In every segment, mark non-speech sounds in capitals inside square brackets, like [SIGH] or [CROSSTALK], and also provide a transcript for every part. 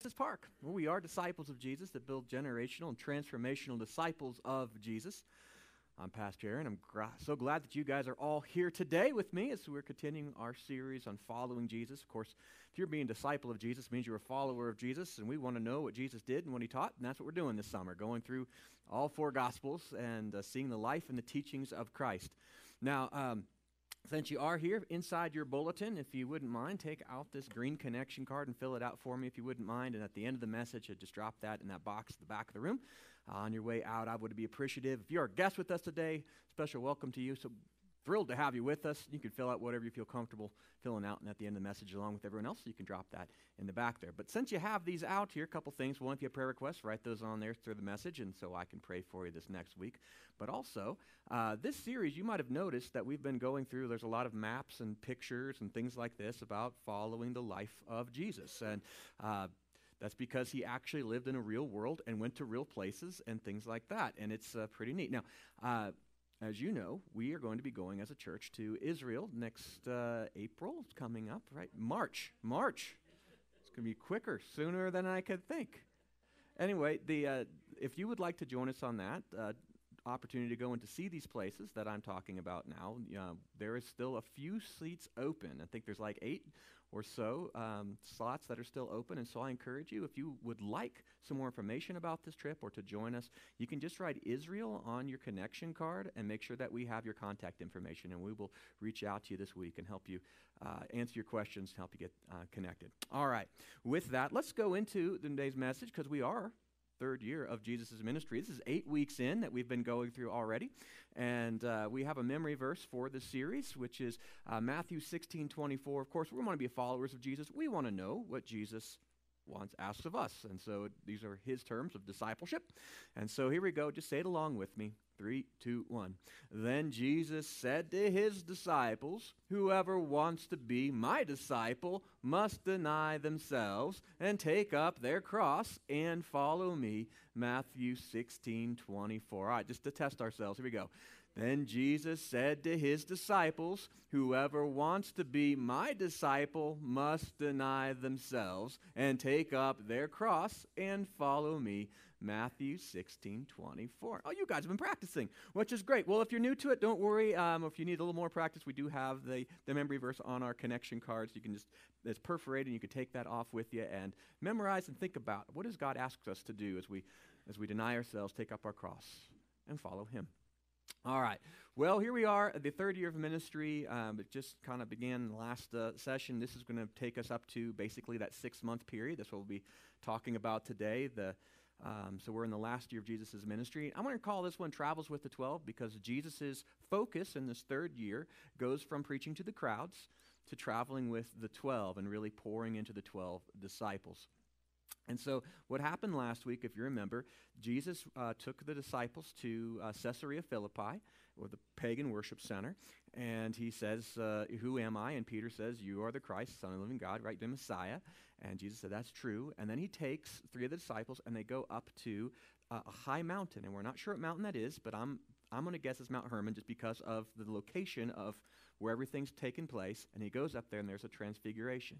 This Park, where we are disciples of Jesus that build generational and transformational disciples of Jesus. I'm Pastor Aaron. I'm gra- so glad that you guys are all here today with me as we're continuing our series on following Jesus. Of course, if you're being a disciple of Jesus, means you're a follower of Jesus, and we want to know what Jesus did and what he taught, and that's what we're doing this summer, going through all four Gospels and uh, seeing the life and the teachings of Christ. Now, um, since you are here, inside your bulletin, if you wouldn't mind, take out this green connection card and fill it out for me if you wouldn't mind. And at the end of the message, just drop that in that box at the back of the room. Uh, on your way out, I would be appreciative. If you're a guest with us today, special welcome to you. So thrilled to have you with us. You can fill out whatever you feel comfortable filling out, and at the end of the message, along with everyone else, you can drop that in the back there. But since you have these out here, a couple things. One, if you have prayer requests, write those on there through the message, and so I can pray for you this next week. But also, uh, this series, you might have noticed that we've been going through, there's a lot of maps and pictures and things like this about following the life of Jesus. And uh, that's because he actually lived in a real world and went to real places and things like that. And it's uh, pretty neat. Now, uh, as you know, we are going to be going as a church to Israel next uh, April. It's coming up, right? March. March. It's going to be quicker, sooner than I could think. Anyway, the, uh, if you would like to join us on that, uh, opportunity to go and to see these places that I'm talking about now, there is still a few seats open. I think there's like eight or so um, slots that are still open. And so I encourage you, if you would like some more information about this trip or to join us, you can just write Israel on your connection card and make sure that we have your contact information. And we will reach out to you this week and help you uh, answer your questions, and help you get uh, connected. All right. With that, let's go into today's message because we are third year of Jesus' ministry. This is eight weeks in that we've been going through already. And uh, we have a memory verse for the series, which is uh, Matthew 16 24. Of course, we want to be followers of Jesus. We want to know what Jesus wants, asks of us. And so these are his terms of discipleship. And so here we go. Just say it along with me. Three, two, one. Then Jesus said to his disciples, Whoever wants to be my disciple must deny themselves and take up their cross and follow me. Matthew 16, 24. All right, just to test ourselves. Here we go. Then Jesus said to his disciples, Whoever wants to be my disciple must deny themselves and take up their cross and follow me. Matthew 16, 24. Oh, you guys have been practicing, which is great. Well, if you're new to it, don't worry. Um, if you need a little more practice, we do have the, the memory verse on our connection cards. You can just, it's perforated, and you can take that off with you and memorize and think about what does God ask us to do as we, as we deny ourselves, take up our cross, and follow Him. All right. Well, here we are the third year of ministry. Um, it just kind of began last uh, session. This is going to take us up to basically that six month period. That's what we'll be talking about today. The um, so we're in the last year of Jesus' ministry. I'm going to call this one Travels with the Twelve because Jesus' focus in this third year goes from preaching to the crowds to traveling with the twelve and really pouring into the twelve disciples. And so, what happened last week, if you remember, Jesus uh, took the disciples to uh, Caesarea Philippi, or the pagan worship center, and he says, uh, Who am I? And Peter says, You are the Christ, Son of the living God, right? The Messiah. And Jesus said, That's true. And then he takes three of the disciples and they go up to uh, a high mountain. And we're not sure what mountain that is, but I'm, I'm going to guess it's Mount Hermon just because of the location of where everything's taken place. And he goes up there and there's a transfiguration.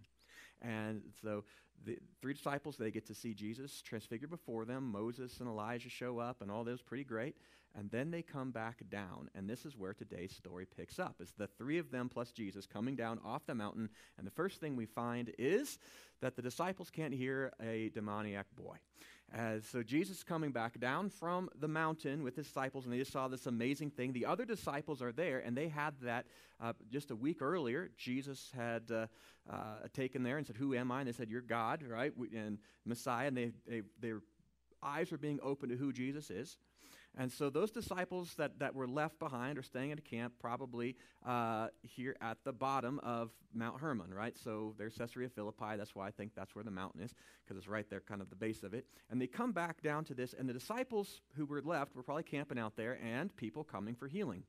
And so the three disciples, they get to see Jesus transfigured before them. Moses and Elijah show up, and all those pretty great. And then they come back down. And this is where today's story picks up. It's the three of them plus Jesus coming down off the mountain. And the first thing we find is that the disciples can't hear a demoniac boy. As so Jesus coming back down from the mountain with his disciples, and they just saw this amazing thing. The other disciples are there, and they had that uh, just a week earlier. Jesus had uh, uh, taken there and said, "Who am I?" And they said, "You're God, right?" And Messiah. And they, they their eyes were being opened to who Jesus is. And so those disciples that, that were left behind are staying at a camp probably uh, here at the bottom of Mount Hermon, right? So there's Caesarea Philippi. That's why I think that's where the mountain is, because it's right there, kind of the base of it. And they come back down to this, and the disciples who were left were probably camping out there, and people coming for healing.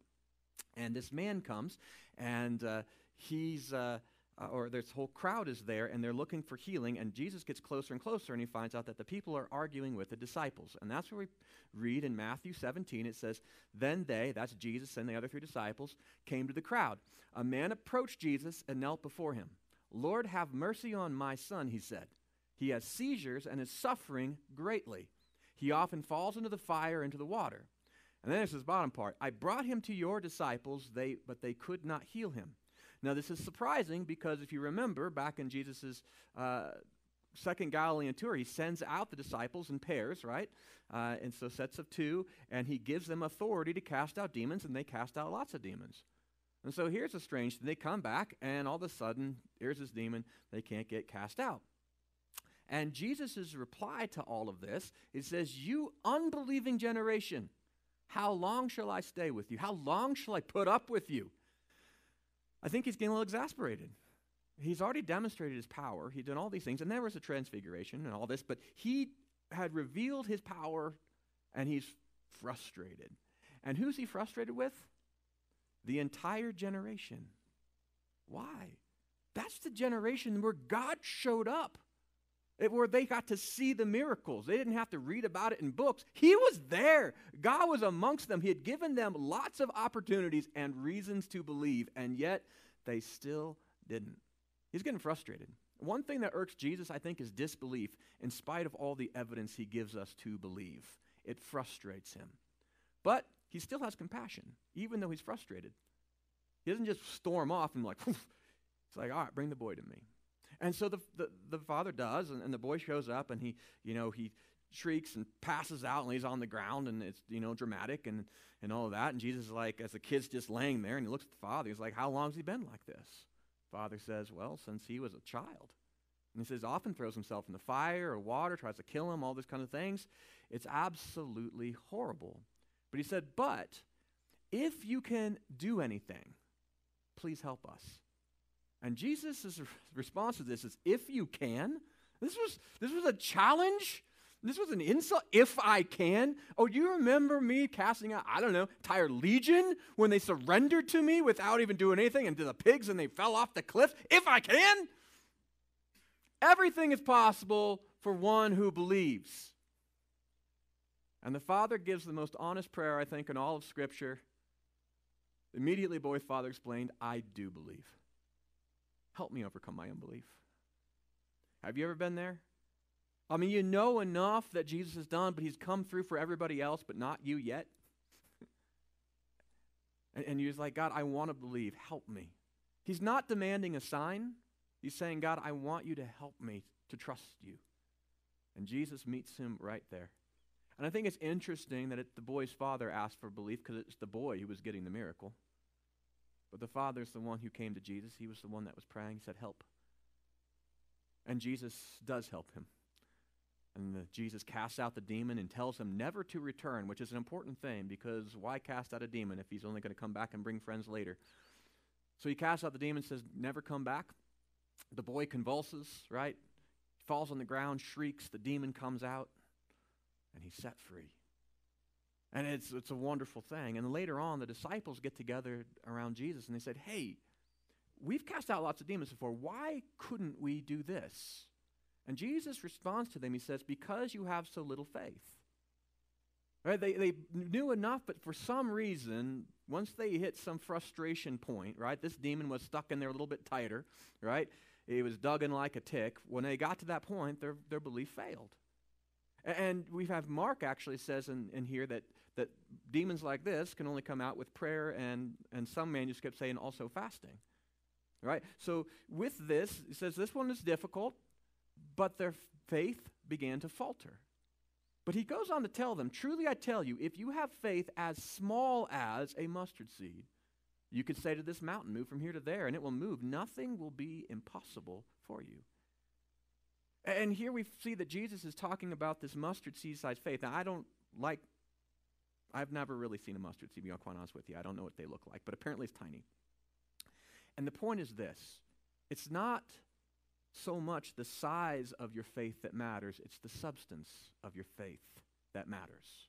And this man comes, and uh, he's. Uh, uh, or this whole crowd is there and they're looking for healing, and Jesus gets closer and closer, and he finds out that the people are arguing with the disciples. And that's where we read in Matthew 17 it says, Then they, that's Jesus and the other three disciples, came to the crowd. A man approached Jesus and knelt before him. Lord, have mercy on my son, he said. He has seizures and is suffering greatly. He often falls into the fire, into the water. And then there's this bottom part. I brought him to your disciples, they, but they could not heal him. Now, this is surprising because if you remember back in Jesus' uh, second Galilean tour, he sends out the disciples in pairs, right? Uh, and so sets of two, and he gives them authority to cast out demons, and they cast out lots of demons. And so here's a strange thing. They come back, and all of a sudden, here's this demon they can't get cast out. And Jesus' reply to all of this, it says, You unbelieving generation, how long shall I stay with you? How long shall I put up with you? I think he's getting a little exasperated. He's already demonstrated his power. He'd done all these things, and there was a transfiguration and all this, but he had revealed his power, and he's frustrated. And who's he frustrated with? The entire generation. Why? That's the generation where God showed up, where they got to see the miracles. They didn't have to read about it in books. He was there. God was amongst them. He had given them lots of opportunities and reasons to believe, and yet they still didn't. He's getting frustrated. One thing that irks Jesus, I think, is disbelief in spite of all the evidence he gives us to believe. It frustrates him. But he still has compassion, even though he's frustrated. He doesn't just storm off and like, it's like, all right, bring the boy to me. And so the, the, the father does, and, and the boy shows up, and he, you know, he shrieks and passes out and he's on the ground, and it's, you know, dramatic and, and all of that. And Jesus is like, as the kid's just laying there, and he looks at the father, he's like, how long has he been like this? Father says, well, since he was a child. And he says, often throws himself in the fire or water, tries to kill him, all these kind of things. It's absolutely horrible. But he said, But if you can do anything, please help us. And Jesus' response to this is, If you can. This was, this was a challenge. This was an insult. If I can. Oh, do you remember me casting out, I don't know, entire legion when they surrendered to me without even doing anything and to the pigs and they fell off the cliff? If I can. Everything is possible for one who believes. And the father gives the most honest prayer, I think, in all of Scripture. Immediately, boy's father explained, I do believe. Help me overcome my unbelief. Have you ever been there? I mean, you know enough that Jesus has done, but he's come through for everybody else, but not you yet. [LAUGHS] and, and you're like, God, I want to believe. Help me. He's not demanding a sign. He's saying, God, I want you to help me to trust you. And Jesus meets him right there. And I think it's interesting that it, the boy's father asked for belief because it's the boy who was getting the miracle. But the Father is the one who came to Jesus. He was the one that was praying. He said, Help. And Jesus does help him. And the, Jesus casts out the demon and tells him never to return, which is an important thing because why cast out a demon if he's only going to come back and bring friends later? So he casts out the demon, says, Never come back. The boy convulses, right? Falls on the ground, shrieks. The demon comes out and he's set free. And it's, it's a wonderful thing. And later on, the disciples get together around Jesus and they said, Hey, we've cast out lots of demons before. Why couldn't we do this? And Jesus responds to them. He says, Because you have so little faith. Right? They, they knew enough, but for some reason, once they hit some frustration point, right? This demon was stuck in there a little bit tighter, right? It was dug in like a tick. When they got to that point, their, their belief failed. And we have Mark actually says in, in here that, that demons like this can only come out with prayer and, and some manuscripts say and also fasting. Right? So with this, it says this one is difficult, but their faith began to falter. But he goes on to tell them, Truly I tell you, if you have faith as small as a mustard seed, you could say to this mountain, Move from here to there, and it will move. Nothing will be impossible for you. And here we see that Jesus is talking about this mustard seed sized faith. Now, I don't like, I've never really seen a mustard seed, to be quite honest with you. I don't know what they look like, but apparently it's tiny. And the point is this it's not so much the size of your faith that matters, it's the substance of your faith that matters.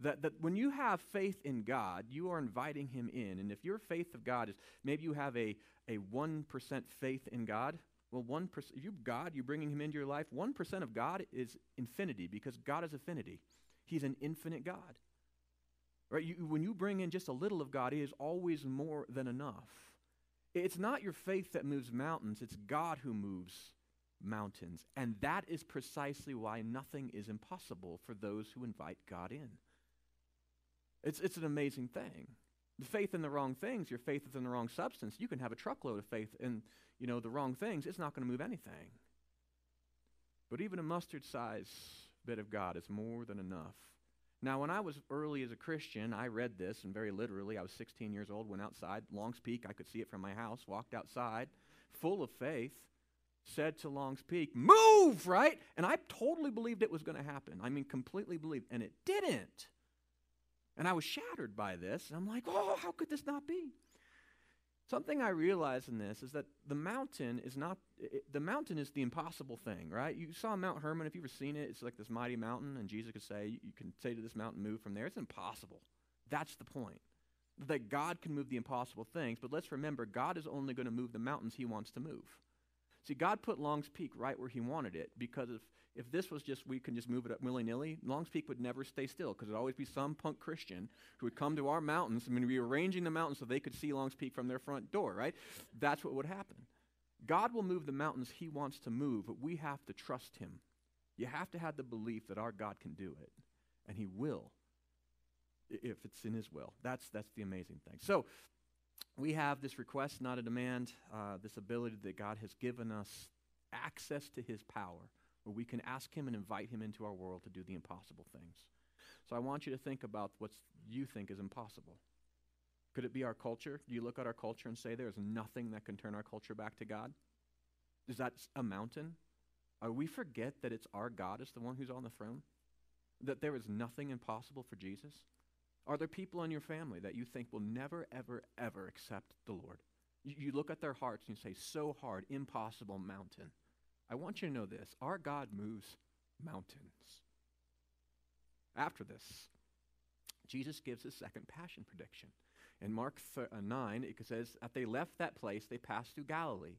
That, that when you have faith in God, you are inviting Him in. And if your faith of God is maybe you have a, a 1% faith in God, well, 1%, if you God, you're bringing him into your life, 1% of God is infinity because God is affinity. He's an infinite God. Right? You, when you bring in just a little of God, he is always more than enough. It's not your faith that moves mountains, it's God who moves mountains. And that is precisely why nothing is impossible for those who invite God in. It's, it's an amazing thing. Faith in the wrong things, your faith is in the wrong substance. You can have a truckload of faith in, you know, the wrong things. It's not going to move anything. But even a mustard size bit of God is more than enough. Now, when I was early as a Christian, I read this, and very literally, I was 16 years old, went outside, Long's Peak, I could see it from my house, walked outside, full of faith, said to Long's Peak, Move, right? And I totally believed it was going to happen. I mean, completely believed. And it didn't. And I was shattered by this. I'm like, Oh, how could this not be? Something I realize in this is that the mountain is not, it, the mountain is the impossible thing, right? You saw Mount Hermon, if you've ever seen it, it's like this mighty mountain, and Jesus could say, you can say to this mountain, move from there. It's impossible. That's the point. That God can move the impossible things, but let's remember, God is only going to move the mountains he wants to move. See, God put Long's Peak right where he wanted it because if, if this was just, we can just move it up willy nilly, Long's Peak would never stay still because there'd always be some punk Christian who would come to our mountains and be arranging the mountains so they could see Long's Peak from their front door, right? That's what would happen. God will move the mountains he wants to move, but we have to trust him. You have to have the belief that our God can do it, and he will if it's in his will. That's, that's the amazing thing. So, we have this request, not a demand, uh, this ability that God has given us access to his power, where we can ask him and invite him into our world to do the impossible things. So I want you to think about what you think is impossible. Could it be our culture? Do you look at our culture and say there's nothing that can turn our culture back to God? Is that a mountain? Or we forget that it's our God is the one who's on the throne? That there is nothing impossible for Jesus? Are there people in your family that you think will never, ever, ever accept the Lord? You, you look at their hearts and you say, so hard, impossible mountain. I want you to know this our God moves mountains. After this, Jesus gives his second passion prediction. In Mark th- uh, 9, it says, that they left that place, they passed through Galilee.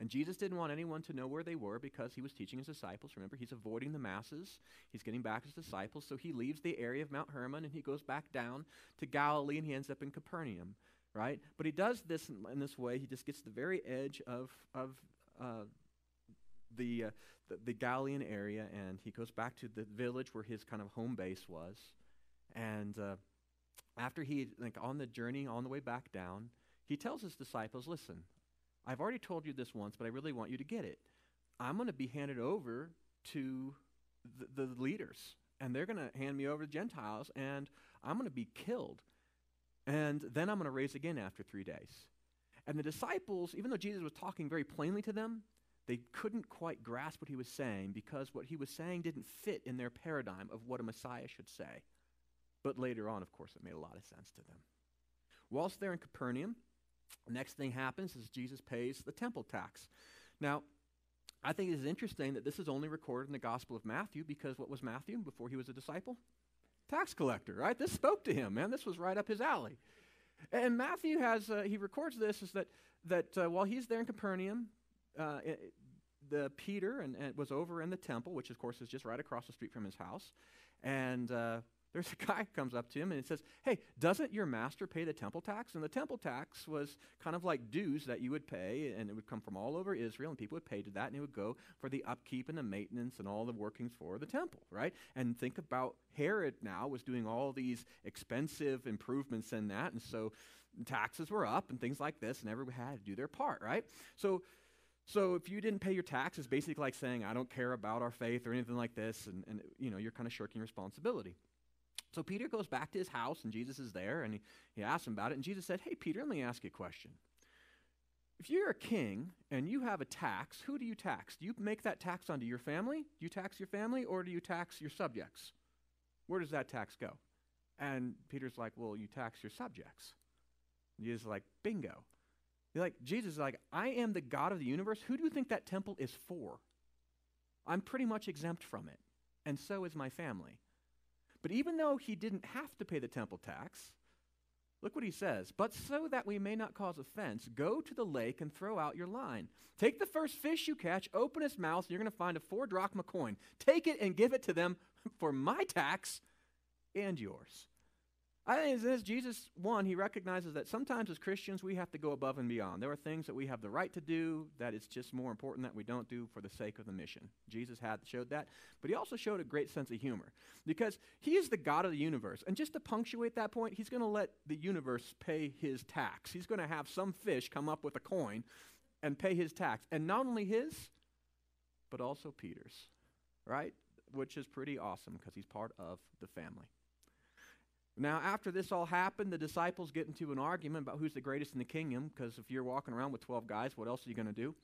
And Jesus didn't want anyone to know where they were because he was teaching his disciples. Remember, he's avoiding the masses. He's getting back his disciples. So he leaves the area of Mount Hermon and he goes back down to Galilee and he ends up in Capernaum, right? But he does this in, in this way. He just gets to the very edge of, of uh, the, uh, the, the Galilean area and he goes back to the village where his kind of home base was. And uh, after he, like on the journey, on the way back down, he tells his disciples, listen, I've already told you this once, but I really want you to get it. I'm going to be handed over to the, leaders, and they're going to hand me over to Gentiles, and I'm going to be killed. And then I'm going to raise again after three days. And the disciples, even though Jesus was talking very plainly to them, they couldn't quite grasp what he was saying because what he was saying didn't fit in their paradigm of what a Messiah should say. But later on, of course, it made a lot of sense to them. Whilst they're in Capernaum, Next thing happens is Jesus pays the temple tax. Now, I think it is interesting that this is only recorded in the Gospel of Matthew because what was Matthew before he was a disciple? Tax collector, right? This spoke to him, man. This was right up his alley. And Matthew has, uh, he records this is that, that uh, while he's there in Capernaum, uh, it, the Peter and, and, was over in the temple, which of course is just right across the street from his house. And uh, there's a guy comes up to him and he says, Hey, doesn't your master pay the temple tax? And the temple tax was kind of like dues that you would pay, and it would come from all over Israel, and people would pay to that, and it would go for the upkeep and the maintenance and all the workings for the temple, right? And think about Herod now was doing all these expensive improvements in that, and so taxes were up and things like this, and everyone had to do their part, right? So so if you didn't pay your taxes, basically like saying, I don't care about our faith or anything like this, and, and you know, you're kind of shirking responsibility. So Peter goes back to his house, and Jesus is there, and he, he asks him about it. And Jesus said, Hey, Peter, let me ask you a question. If you're a king and you have a tax, who do you tax? Do you make that tax onto your family? Do you tax your family, or do you tax your subjects? Where does that tax go? And Peter's like, Well, you tax your subjects. And Jesus is like, Bingo. You're like, Jesus is like, I am the God of the universe. Who do you think that temple is for? I'm pretty much exempt from it, and so is my family. But even though he didn't have to pay the temple tax, look what he says. But so that we may not cause offense, go to the lake and throw out your line. Take the first fish you catch, open its mouth, and you're going to find a four drachma coin. Take it and give it to them for my tax and yours. I think as Jesus, one, he recognizes that sometimes as Christians we have to go above and beyond. There are things that we have the right to do that it's just more important that we don't do for the sake of the mission. Jesus had showed that, but he also showed a great sense of humor because he is the God of the universe. And just to punctuate that point, he's going to let the universe pay his tax. He's going to have some fish come up with a coin and pay his tax. And not only his, but also Peter's, right? Which is pretty awesome because he's part of the family. Now, after this all happened, the disciples get into an argument about who's the greatest in the kingdom, because if you're walking around with 12 guys, what else are you going to do?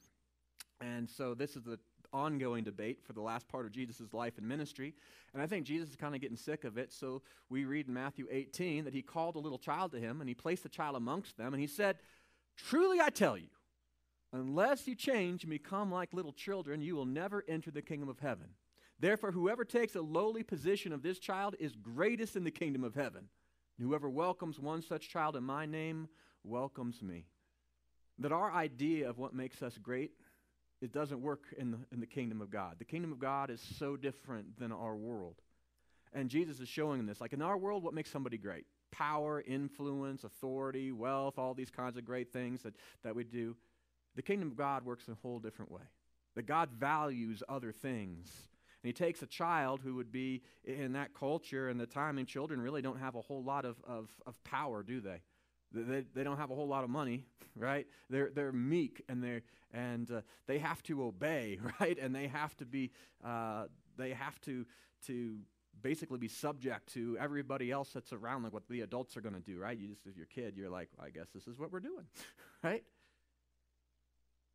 And so this is the ongoing debate for the last part of Jesus' life and ministry. And I think Jesus is kind of getting sick of it. So we read in Matthew 18 that he called a little child to him, and he placed the child amongst them, and he said, Truly I tell you, unless you change and become like little children, you will never enter the kingdom of heaven. Therefore, whoever takes a lowly position of this child is greatest in the kingdom of heaven. And whoever welcomes one such child in my name welcomes me. That our idea of what makes us great, it doesn't work in the, in the kingdom of God. The kingdom of God is so different than our world. And Jesus is showing this. Like in our world, what makes somebody great? Power, influence, authority, wealth, all these kinds of great things that, that we do. The kingdom of God works in a whole different way. That God values other things he takes a child who would be in that culture and the time, and children really don't have a whole lot of, of, of power, do they? They, they don't have a whole lot of money, [LAUGHS] right? They're, they're meek and, they're, and uh, they have to obey, [LAUGHS] right? And they have to be, uh, they have to, to basically be subject to everybody else that's around, like what the adults are going to do, right? You just, as your kid, you're like, well, I guess this is what we're doing, [LAUGHS] right?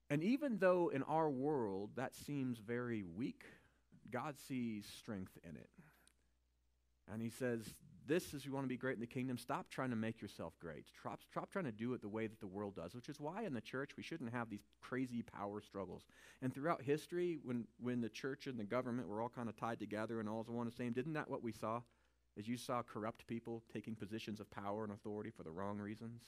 And even though in our world that seems very weak, God sees strength in it. And he says, This is you want to be great in the kingdom. Stop trying to make yourself great. Stop, stop trying to do it the way that the world does, which is why in the church we shouldn't have these crazy power struggles. And throughout history, when, when the church and the government were all kind of tied together and all one the same, didn't that what we saw? As you saw corrupt people taking positions of power and authority for the wrong reasons?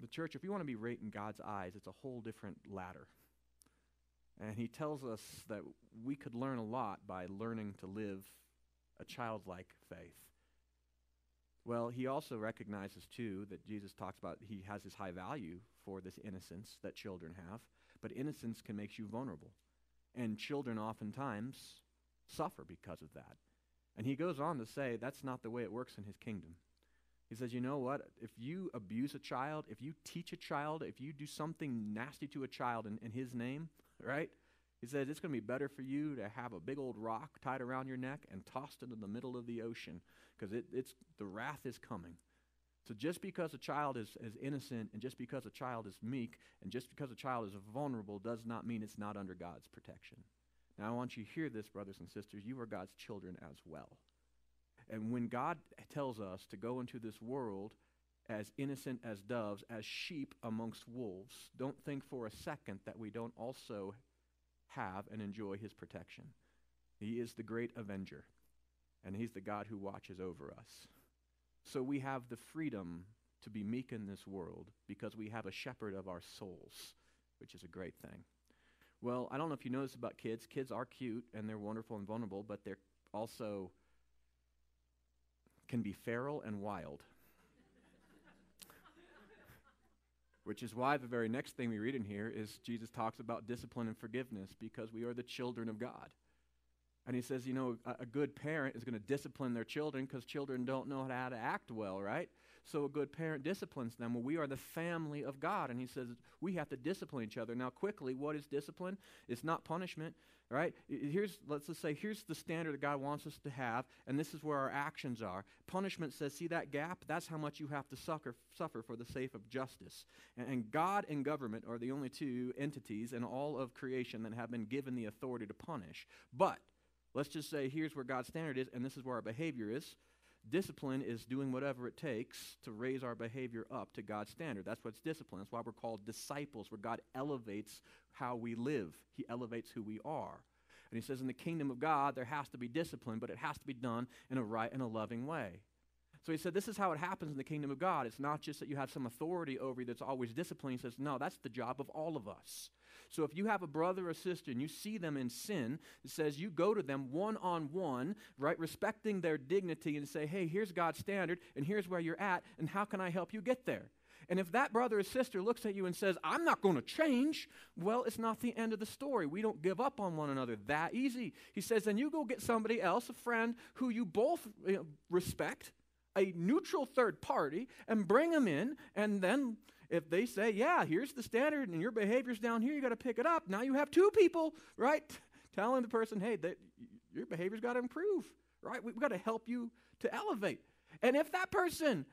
The church, if you want to be great in God's eyes, it's a whole different ladder. And he tells us that we could learn a lot by learning to live a childlike faith. Well, he also recognizes, too, that Jesus talks about he has this high value for this innocence that children have, but innocence can make you vulnerable. And children oftentimes suffer because of that. And he goes on to say that's not the way it works in his kingdom. He says, you know what? If you abuse a child, if you teach a child, if you do something nasty to a child in, in his name, right? He says it's going to be better for you to have a big old rock tied around your neck and tossed into the middle of the ocean because it, it's the wrath is coming. So just because a child is, is innocent and just because a child is meek and just because a child is vulnerable does not mean it's not under God's protection. Now I want you to hear this, brothers and sisters. You are God's children as well. And when God tells us to go into this world as innocent as doves, as sheep amongst wolves, don't think for a second that we don't also have and enjoy his protection. He is the great avenger, and he's the God who watches over us. So we have the freedom to be meek in this world because we have a shepherd of our souls, which is a great thing. Well, I don't know if you know this about kids. Kids are cute and they're wonderful and vulnerable, but they're also can be feral and wild. Which is why the very next thing we read in here is Jesus talks about discipline and forgiveness because we are the children of God. And he says, you know, a, a good parent is going to discipline their children because children don't know how to act well, right? So a good parent disciplines them. Well, we are the family of God. And he says we have to discipline each other. Now, quickly, what is discipline? It's not punishment, right? Here's, let's just say, here's the standard that God wants us to have, and this is where our actions are. Punishment says, see that gap? That's how much you have to suffer, for the sake of justice. And, and God and government are the only two entities in all of creation that have been given the authority to punish. But let's just say here's where God's standard is, and this is where our behavior is. Discipline is doing whatever it takes to raise our behavior up to God's standard. That's what's discipline. That's why we're called disciples, where God elevates how we live, He elevates who we are. And He says, in the kingdom of God, there has to be discipline, but it has to be done in a right and a loving way. So he said, This is how it happens in the kingdom of God. It's not just that you have some authority over you that's always disciplining. He says, No, that's the job of all of us. So if you have a brother or sister and you see them in sin, it says you go to them one on one, right, respecting their dignity and say, hey, here's God's standard and here's where you're at and how can I help you get there? And if that brother or sister looks at you and says, I'm not going to change, well, it's not the end of the story. We don't give up on one another that easy. He says, then you go get somebody else, a friend who you both respect, a neutral third party, and bring them in. And then if they say, yeah, here's the standard and your behavior's down here, you got to pick it up. Now you have two people, right? [LAUGHS] Telling the person, hey, that, your behavior's got to improve, right? We've got to help you to elevate. And if that person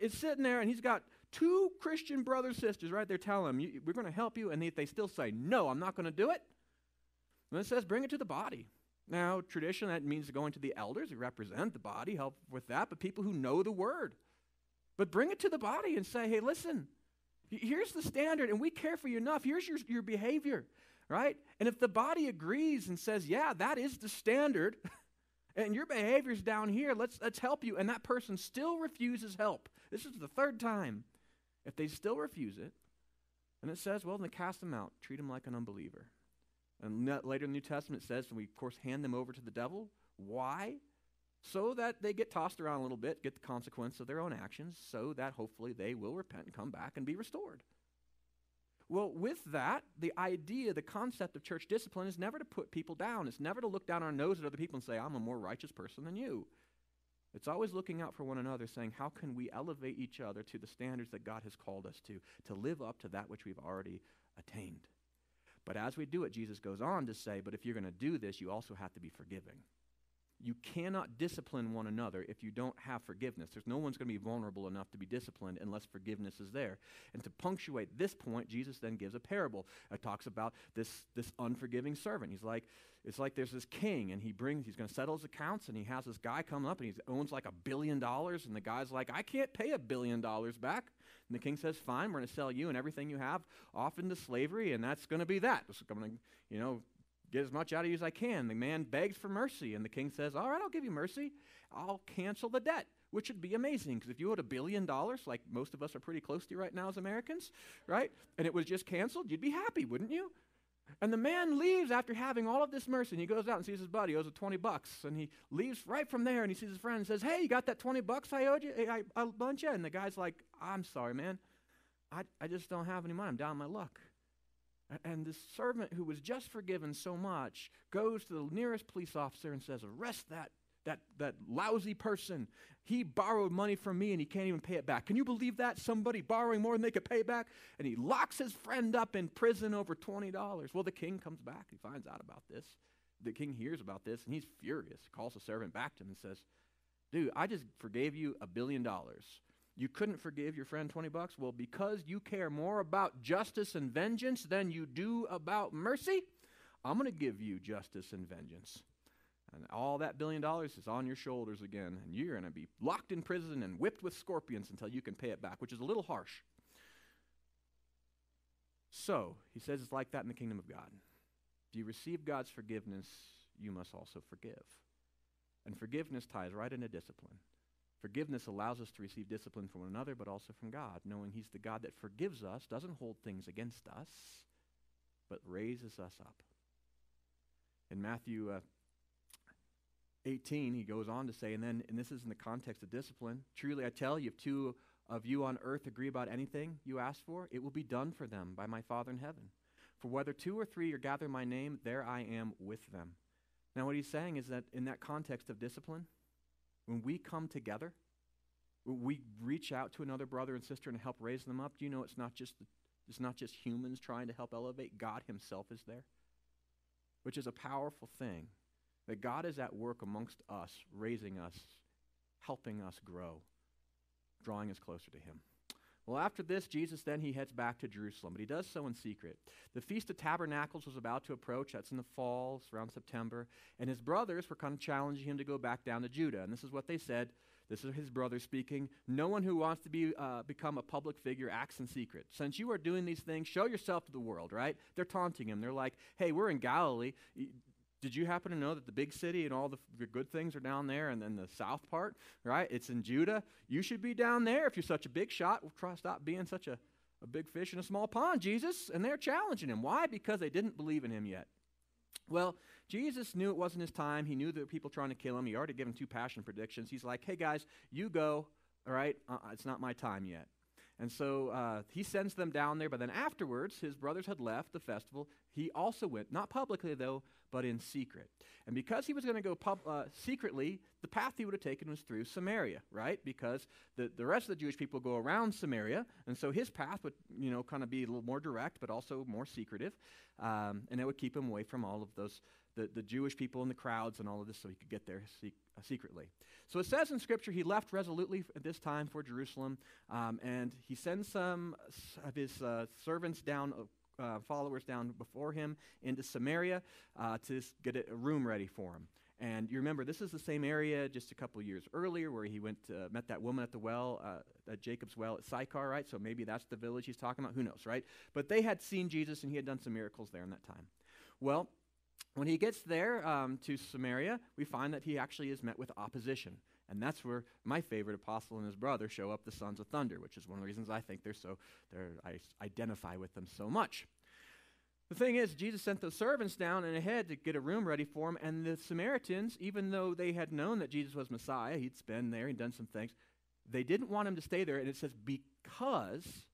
is sitting there and he's got two Christian brothers sisters right there telling him, we're going to help you, and they, they still say, no, I'm not going to do it, then it says, bring it to the body. Now, tradition, that means going to the elders who represent the body, help with that, but people who know the word. But bring it to the body and say, hey, listen, here's the standard, and we care for you enough. Here's your, your behavior, right? And if the body agrees and says, yeah, that is the standard, [LAUGHS] and your behavior's down here, let's, let's help you, and that person still refuses help. This is the third time. If they still refuse it, and it says, well, then cast them out, treat them like an unbeliever. And later in the New Testament it says, and we, of course, hand them over to the devil. Why? So that they get tossed around a little bit, get the consequence of their own actions, so that hopefully they will repent and come back and be restored. Well, with that, the idea, the concept of church discipline is never to put people down. It's never to look down our nose at other people and say, I'm a more righteous person than you. It's always looking out for one another, saying, How can we elevate each other to the standards that God has called us to, to live up to that which we've already attained? But as we do it, Jesus goes on to say, But if you're going to do this, you also have to be forgiving. You cannot discipline one another if you don't have forgiveness. There's no one's going to be vulnerable enough to be disciplined unless forgiveness is there. And to punctuate this point, Jesus then gives a parable. It talks about this, this unforgiving servant. He's like, it's like there's this king, and he brings, he's going to settle his accounts, and he has this guy come up, and he owns like a billion dollars, and the guy's like, I can't pay a billion dollars back. And the king says, Fine, we're going to sell you and everything you have off into slavery, and that's going to be that. I'm going to, you know, get as much out of you as I can. The man begs for mercy, and the king says, All right, I'll give you mercy. I'll cancel the debt, which would be amazing because if you owed a billion dollars, like most of us are pretty close to right now as Americans, right? And it was just canceled, you'd be happy, wouldn't you? And the man leaves after having all of this mercy, and he goes out and sees his buddy, owes him 20 bucks, and he leaves right from there, and he sees his friend and says, Hey, you got that 20 bucks I owed you? I, I, I you? And the guy's like, I'm sorry, man. I, I just don't have any money. I'm down my luck. And this servant who was just forgiven so much goes to the nearest police officer and says, Arrest that, that, that lousy person. He borrowed money from me and he can't even pay it back. Can you believe that? Somebody borrowing more than they could pay back? And he locks his friend up in prison over $20. Well, the king comes back. He finds out about this. The king hears about this and he's furious. He calls the servant back to him and says, Dude, I just forgave you a billion dollars. You couldn't forgive your friend 20 bucks? Well, because you care more about justice and vengeance than you do about mercy, I'm going to give you justice and vengeance. And all that billion dollars is on your shoulders again, and you're going to be locked in prison and whipped with scorpions until you can pay it back, which is a little harsh. So, he says it's like that in the kingdom of God. If you receive God's forgiveness, you must also forgive. And forgiveness ties right into discipline. Forgiveness allows us to receive discipline from one another, but also from God, knowing He's the God that forgives us, doesn't hold things against us, but raises us up. In Matthew uh, 18, he goes on to say, and then, and this is in the context of discipline truly I tell you, if two of you on earth agree about anything you ask for, it will be done for them by my Father in heaven. For whether two or three are gathered in my name, there I am with them. Now, what he's saying is that in that context of discipline, when we come together, when we reach out to another brother and sister and help raise them up, do you know it's not just it's not just humans trying to help elevate, God himself is there. Which is a powerful thing. That God is at work amongst us, raising us, helping us grow, drawing us closer to him. Well, after this, Jesus then he heads back to Jerusalem, but he does so in secret. The Feast of Tabernacles was about to approach. That's in the fall, around September. And his brothers were kind of challenging him to go back down to Judah. And this is what they said. This is his brother speaking. No one who wants to be, uh, become a public figure acts in secret. Since you are doing these things, show yourself to the world, right? They're taunting him. They're like, hey, we're in Galilee. Did you happen to know that the big city and all the, good things are down there and then the south part, right? It's in Judah. You should be down there if you're such a big shot. Try to stop being such a, a big fish in a small pond, Jesus. And they're challenging him. Why? Because they didn't believe in him yet. Well, Jesus knew it wasn't his time. He knew there were people trying to kill him. He already given two passion predictions. He's like, hey, guys, you go. All right, uh, it's not my time yet. And so uh, he sends them down there, but then afterwards, his brothers had left the festival. He also went, not publicly though, but in secret. And because he was going to go pub- uh, secretly, the path he would have taken was through Samaria, right? Because the, the rest of the Jewish people go around Samaria, and so his path would, you know, kind of be a little more direct, but also more secretive. Um, and it would keep him away from all of those, the, the Jewish people and the crowds and all of this, so he could get there uh, secretly. So it says in Scripture he left resolutely at this time for Jerusalem, um, and he sends some of his uh, servants down uh, followers down before him into Samaria uh, to get a room ready for him. And you remember, this is the same area just a couple years earlier where he went to, uh, met that woman at the well, uh, at Jacob's well at Sychar, right? So maybe that's the village he's talking about. Who knows, right? But they had seen Jesus and he had done some miracles there in that time. Well, when he gets there um, to Samaria, we find that he actually is met with opposition. And that's where my favorite apostle and his brother show up, the sons of thunder, which is one of the reasons I think they're so, they're, I identify with them so much. The thing is, Jesus sent the servants down and ahead to get a room ready for him, and the Samaritans, even though they had known that Jesus was Messiah, he'd been there, he'd done some things, they didn't want him to stay there, and it says because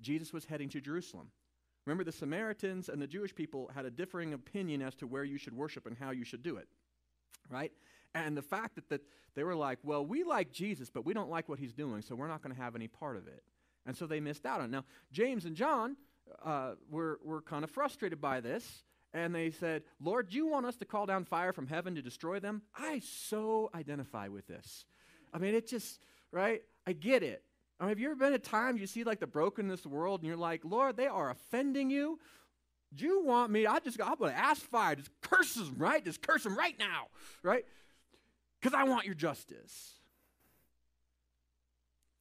Jesus was heading to Jerusalem. Remember, the Samaritans and the Jewish people had a differing opinion as to where you should worship and how you should do it, right? And the fact that, that they were like, well, we like Jesus, but we don't like what he's doing, so we're not going to have any part of it. And so they missed out on it. Now, James and John uh, were, were kind of frustrated by this, and they said, Lord, do you want us to call down fire from heaven to destroy them? I so identify with this. I mean, it just, right? I get it. I mean, have you ever been at times you see like the brokenness of the world and you're like, Lord, they are offending you? Do you want me? I just, I'm going to ask fire. Just curse them, right? Just curse them right now, right? Because I want your justice.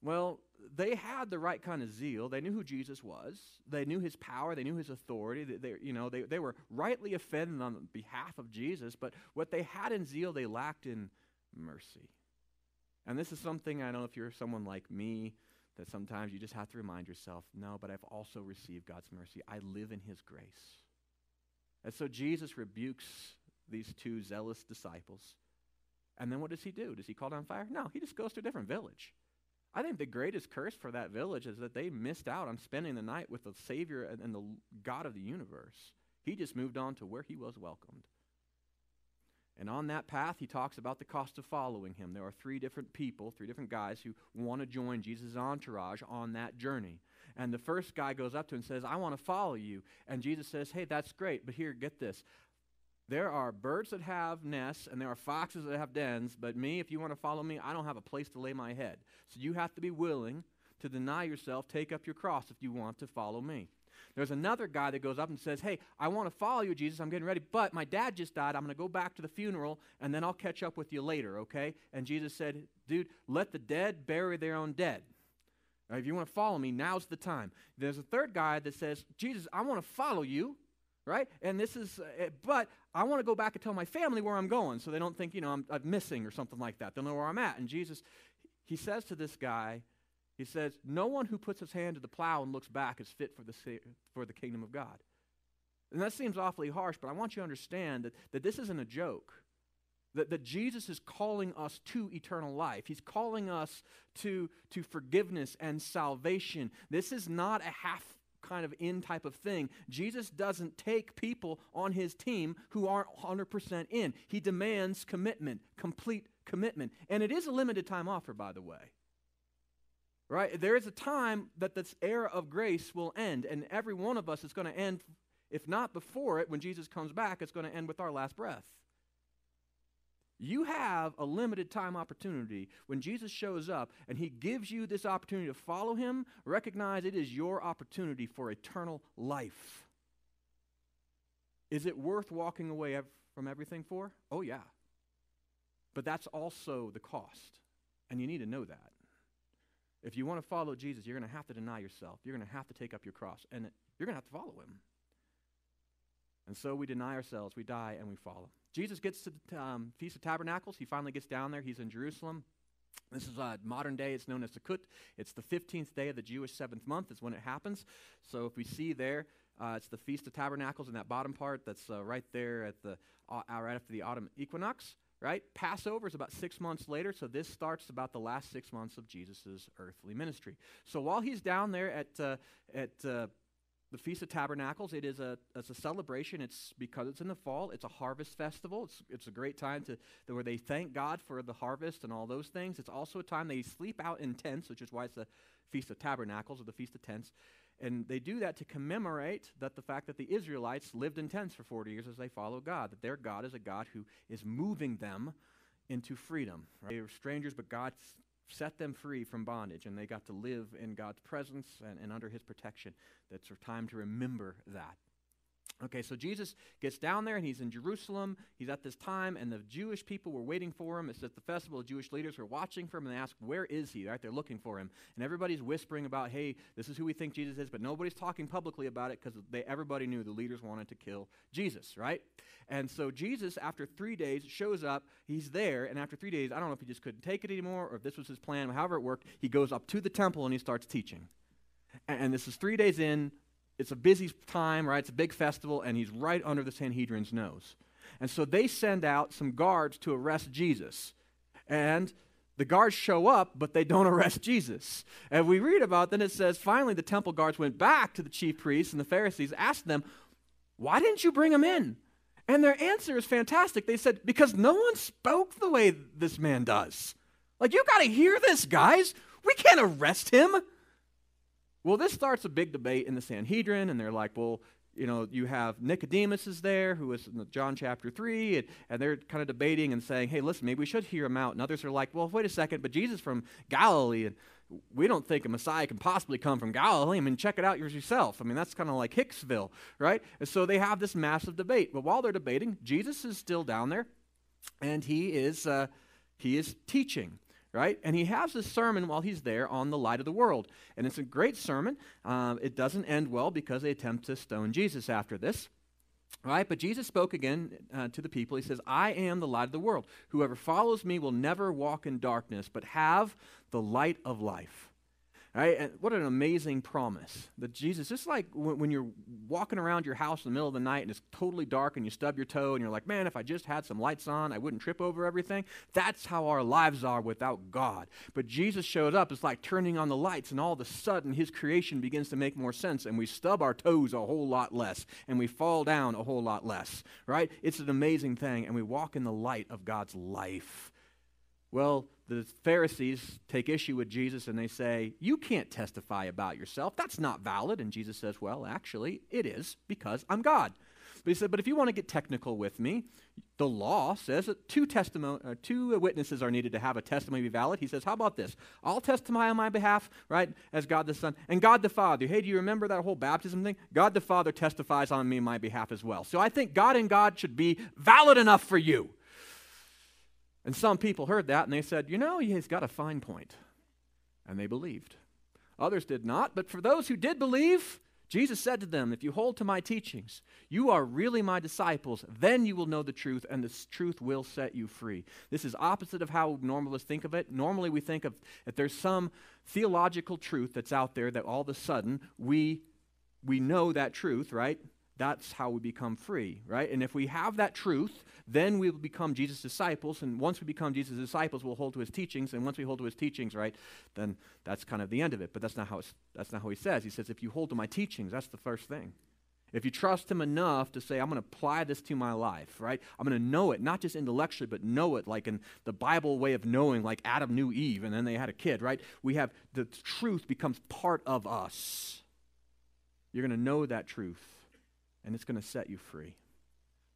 Well, they had the right kind of zeal. They knew who Jesus was. They knew his power. They knew his authority. They, they, you know, they, they were rightly offended on behalf of Jesus, but what they had in zeal, they lacked in mercy. And this is something I know if you're someone like me, that sometimes you just have to remind yourself no, but I've also received God's mercy. I live in his grace. And so Jesus rebukes these two zealous disciples and then what does he do? Does he call down fire? No, he just goes to a different village. I think the greatest curse for that village is that they missed out on spending the night with the Savior and, and the God of the universe. He just moved on to where he was welcomed. And on that path, he talks about the cost of following him. There are three different people, three different guys who want to join Jesus' entourage on that journey. And the first guy goes up to him and says, I want to follow you. And Jesus says, Hey, that's great, but here, get this. There are birds that have nests and there are foxes that have dens, but me, if you want to follow me, I don't have a place to lay my head. So you have to be willing to deny yourself, take up your cross if you want to follow me. There's another guy that goes up and says, Hey, I want to follow you, Jesus. I'm getting ready, but my dad just died. I'm going to go back to the funeral and then I'll catch up with you later, okay? And Jesus said, Dude, let the dead bury their own dead. If you want to follow me, now's the time. There's a third guy that says, Jesus, I want to follow you, right? And this is, uh, but I want to go back and tell my family where I'm going so they don't think, you know, I'm, I'm missing or something like that. They'll know where I'm at. And Jesus, he says to this guy, he says, No one who puts his hand to the plow and looks back is fit for the, for the kingdom of God. And that seems awfully harsh, but I want you to understand that, that this isn't a joke. That, that Jesus is calling us to eternal life. He's calling us to, to forgiveness and salvation. This is not a half kind of in type of thing. Jesus doesn't take people on his team who aren't 100% in. He demands commitment, complete commitment. And it is a limited time offer, by the way. Right? There is a time that this era of grace will end, and every one of us is going to end, if not before it, when Jesus comes back, it's going to end with our last breath. You have a limited time opportunity. When Jesus shows up and he gives you this opportunity to follow him, recognize it is your opportunity for eternal life. Is it worth walking away ev- from everything for? Oh, yeah. But that's also the cost. And you need to know that. If you want to follow Jesus, you're going to have to deny yourself. You're going to have to take up your cross. And you're going to have to follow him. And so we deny ourselves, we die, and we follow. Jesus gets to the um, Feast of Tabernacles. He finally gets down there. He's in Jerusalem. This is uh, modern day, it's known as Sukkot. It's the 15th day of the Jewish seventh month, is when it happens. So if we see there, uh, it's the Feast of Tabernacles in that bottom part that's uh, right there at the, uh, right after the autumn equinox, right? Passover is about six months later, so this starts about the last six months of Jesus' earthly ministry. So while he's down there at, uh, at uh, the Feast of Tabernacles, it is a, it's a celebration. It's because it's in the fall. It's a harvest festival. It's, it's a great time to, to where they thank God for the harvest and all those things. It's also a time they sleep out in tents, which is why it's the Feast of Tabernacles or the Feast of Tents. And they do that to commemorate that the fact that the Israelites lived in tents for 40 years as they follow God, that their God is a God who is moving them into freedom. Right? They were strangers, but God set them free from bondage, and they got to live in God's presence and, and under his protection. That's a time to remember that. Okay, so Jesus gets down there and he's in Jerusalem. He's at this time, and the Jewish people were waiting for him. It's at the festival. The Jewish leaders were watching for him and they ask, Where is he? Right? They're looking for him. And everybody's whispering about, Hey, this is who we think Jesus is, but nobody's talking publicly about it because everybody knew the leaders wanted to kill Jesus, right? And so Jesus, after three days, shows up. He's there, and after three days, I don't know if he just couldn't take it anymore or if this was his plan, however it worked, he goes up to the temple and he starts teaching. And, and this is three days in it's a busy time, right? It's a big festival, and he's right under the Sanhedrin's nose. And so they send out some guards to arrest Jesus. And the guards show up, but they don't [LAUGHS] arrest Jesus. And we read about then it says finally the temple guards went back to the chief priests and the Pharisees, asked them, Why didn't you bring him in? And their answer is fantastic. They said, Because no one spoke the way this man does. Like, you got to hear this, guys. We can't arrest him. Well, this starts a big debate in the Sanhedrin, and they're like, well, you know, you have Nicodemus is there, who is in John chapter 3, and, and they're kind of debating and saying, hey, listen, maybe we should hear him out. And others are like, well, wait a second, but Jesus from Galilee, and we don't think a Messiah can possibly come from Galilee. I mean, check it out yourself. I mean, that's kind of like Hicksville, right? And so they have this massive debate. But while they're debating, Jesus is still down there, and he is, uh, he is teaching right? And he has this sermon while he's there on the light of the world. And it's a great sermon. Um, it doesn't end well because they attempt to stone Jesus after this. Right? But Jesus spoke again uh, to the people. He says, I am the light of the world. Whoever follows me will never walk in darkness, but have the light of life. Right? And what an amazing promise that Jesus, just like when, when, you're walking around your house in the middle of the night and it's totally dark and you stub your toe and you're like, man, if I just had some lights on, I wouldn't trip over everything. That's how our lives are without God. But Jesus shows up, it's like turning on the lights, and all of a sudden his creation begins to make more sense, and we stub our toes a whole lot less, and we fall down a whole lot less. Right? It's an amazing thing, and we walk in the light of God's life. Well, the Pharisees take issue with Jesus and they say, You can't testify about yourself. That's not valid. And Jesus says, Well, actually, it is because I'm God. But he said, But if you want to get technical with me, the law says that two, testimony, uh, two witnesses are needed to have a testimony be valid. He says, How about this? I'll testify on my behalf, right, as God the Son, and God the Father. Hey, do you remember that whole baptism thing? God the Father testifies on me my behalf as well. So I think God and God should be valid enough for you. And some people heard that and they said, you know, he's got a fine point. And they believed. Others did not, but for those who did believe, Jesus said to them, If you hold to my teachings, you are really my disciples, then you will know the truth, and the truth will set you free. This is opposite of how normalists think of it. Normally, we think of if there's some theological truth that's out there that all of a sudden we, we know that truth, right? That's how we become free, right? And if we have that truth, then we will become Jesus' disciples. And once we become Jesus' disciples, we'll hold to his teachings. And once we hold to his teachings, right, then that's kind of the end of it. But that's not how, that's not how he says. He says, if you hold to my teachings, that's the first thing. If you trust him enough to say, I'm going to apply this to my life, right? I'm going to know it, not just intellectually, but know it like in the Bible way of knowing, like Adam knew Eve and then they had a kid, right? We have the truth becomes part of us. You're going to know that truth and it's going to set you free.